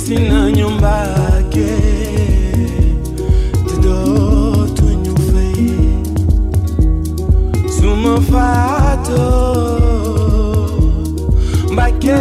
sisi na nyumba yake. Tido tunyufei sumofato mbake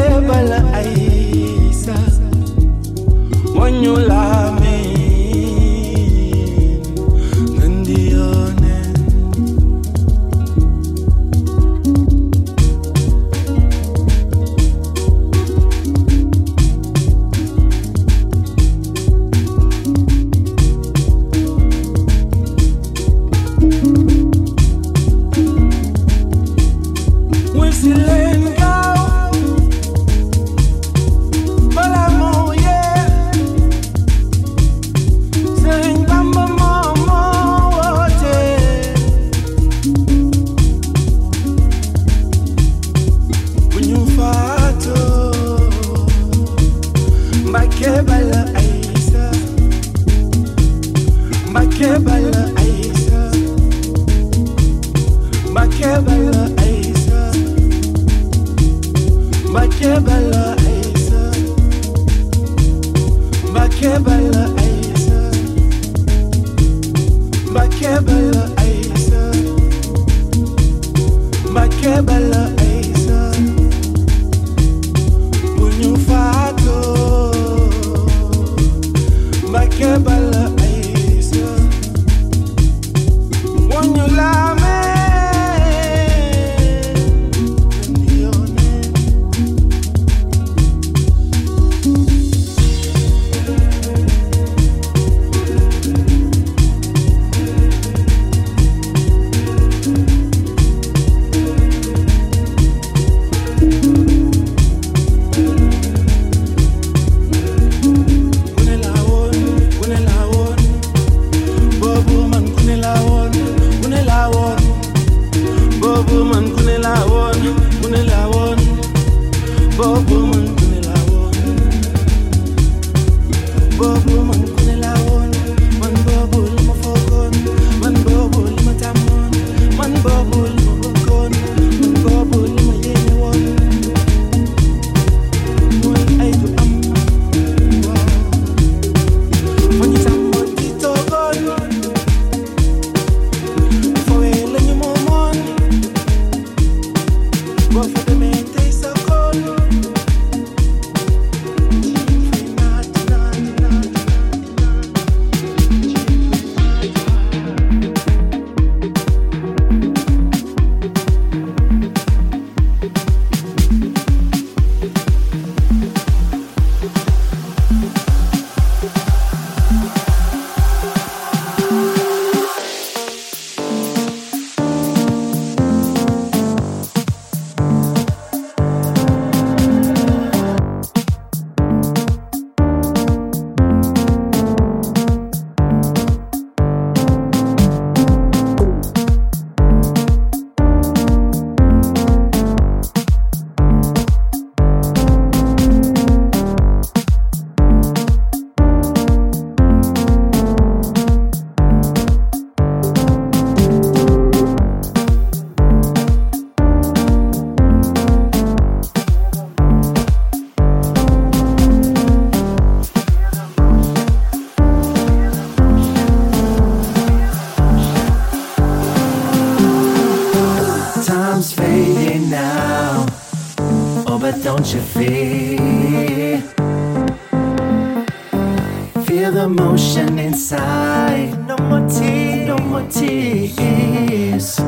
Emotion inside. No more tears, no more tears.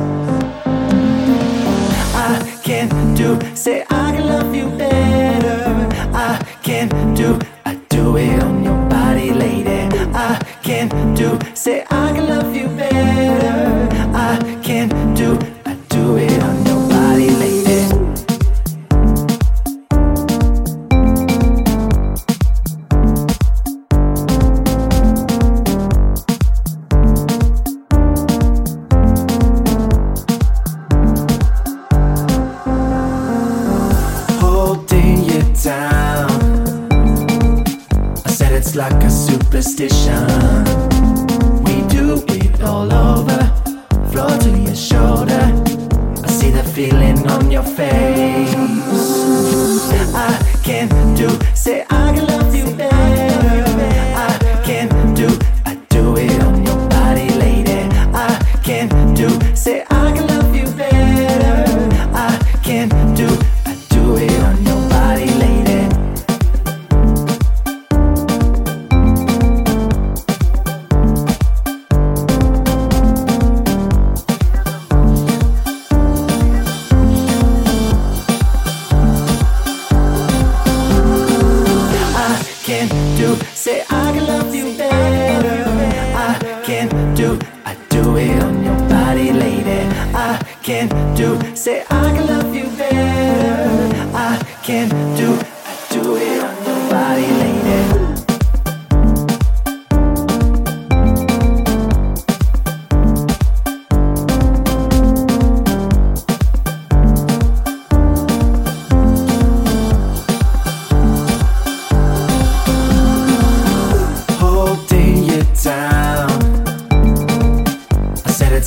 I can't do, say I.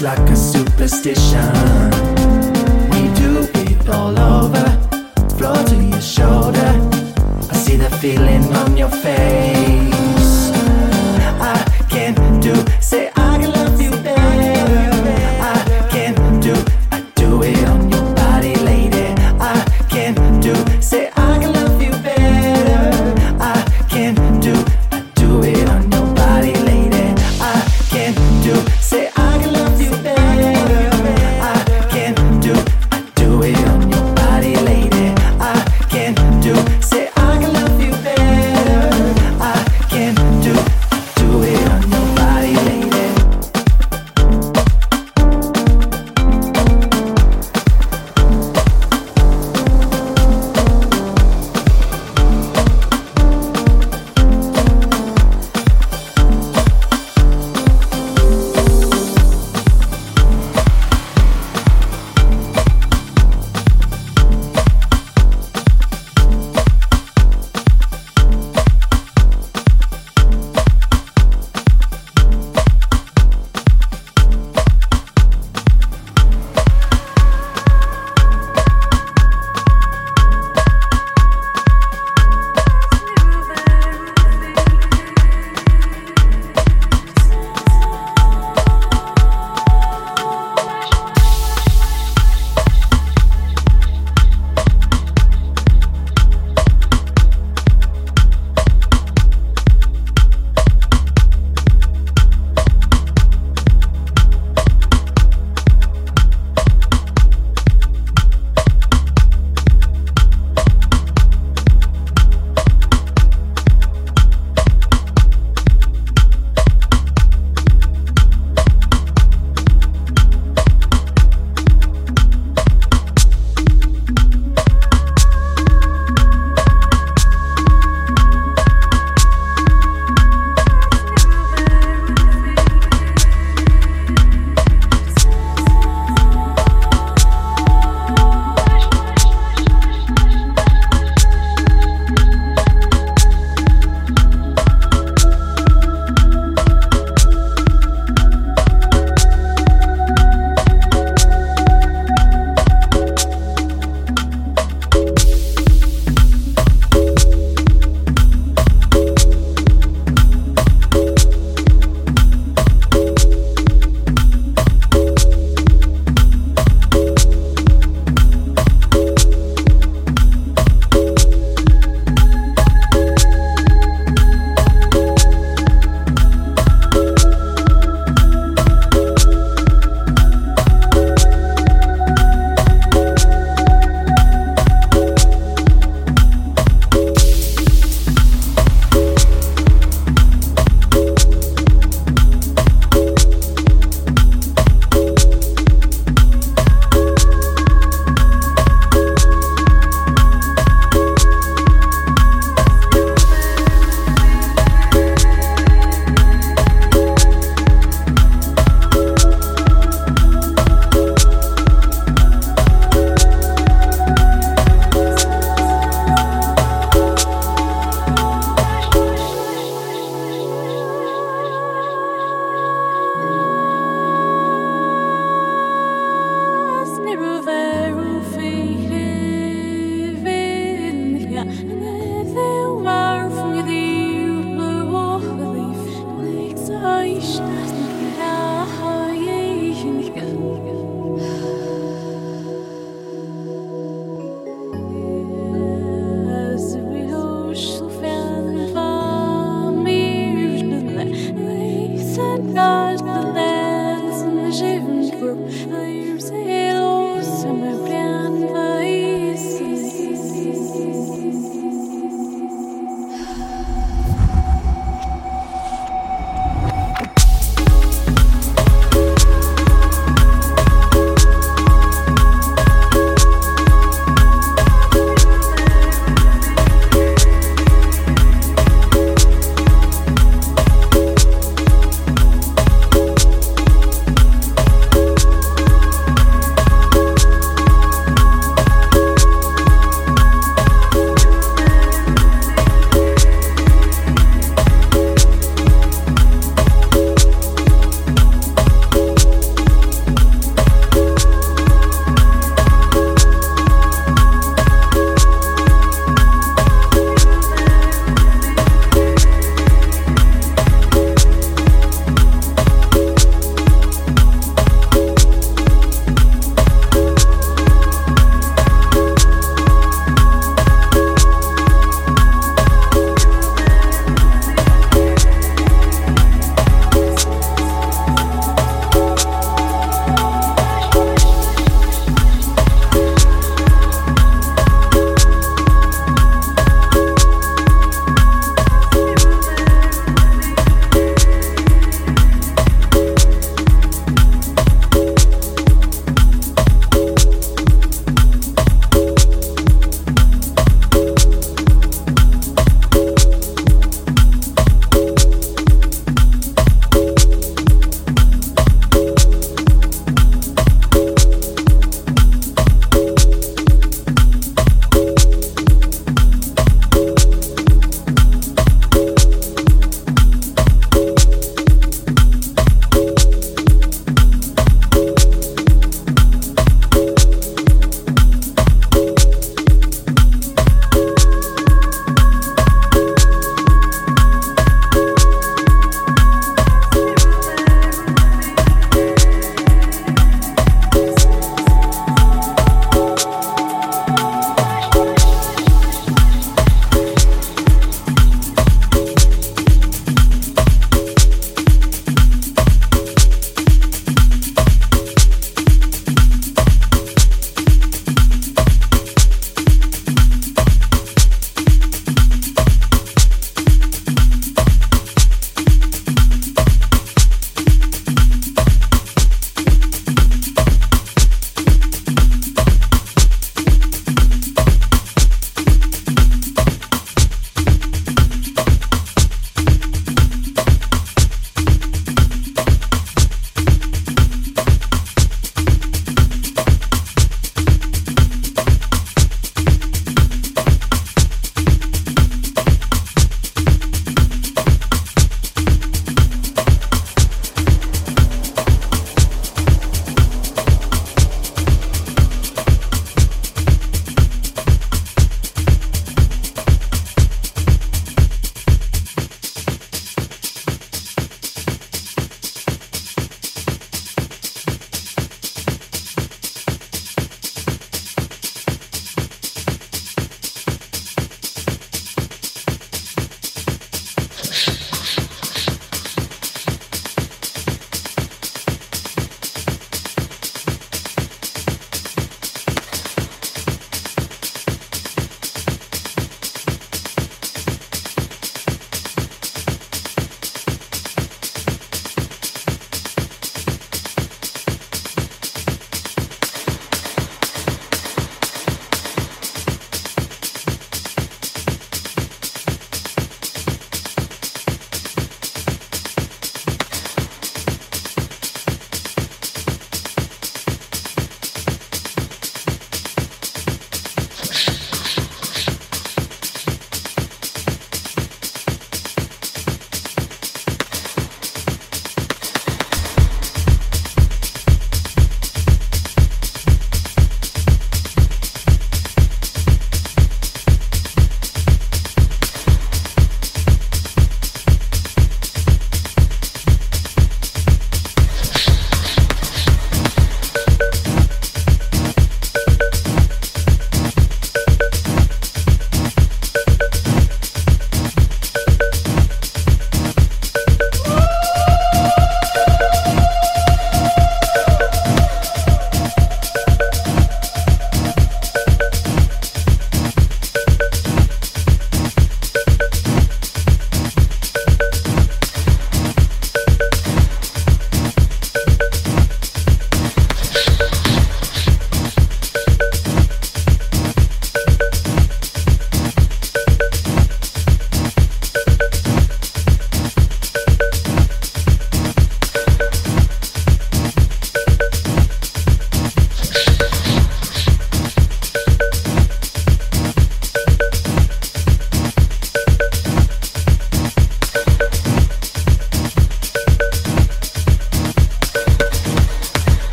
Like a superstition. We do it all over, floor to your shoulder. I see the feeling on your face.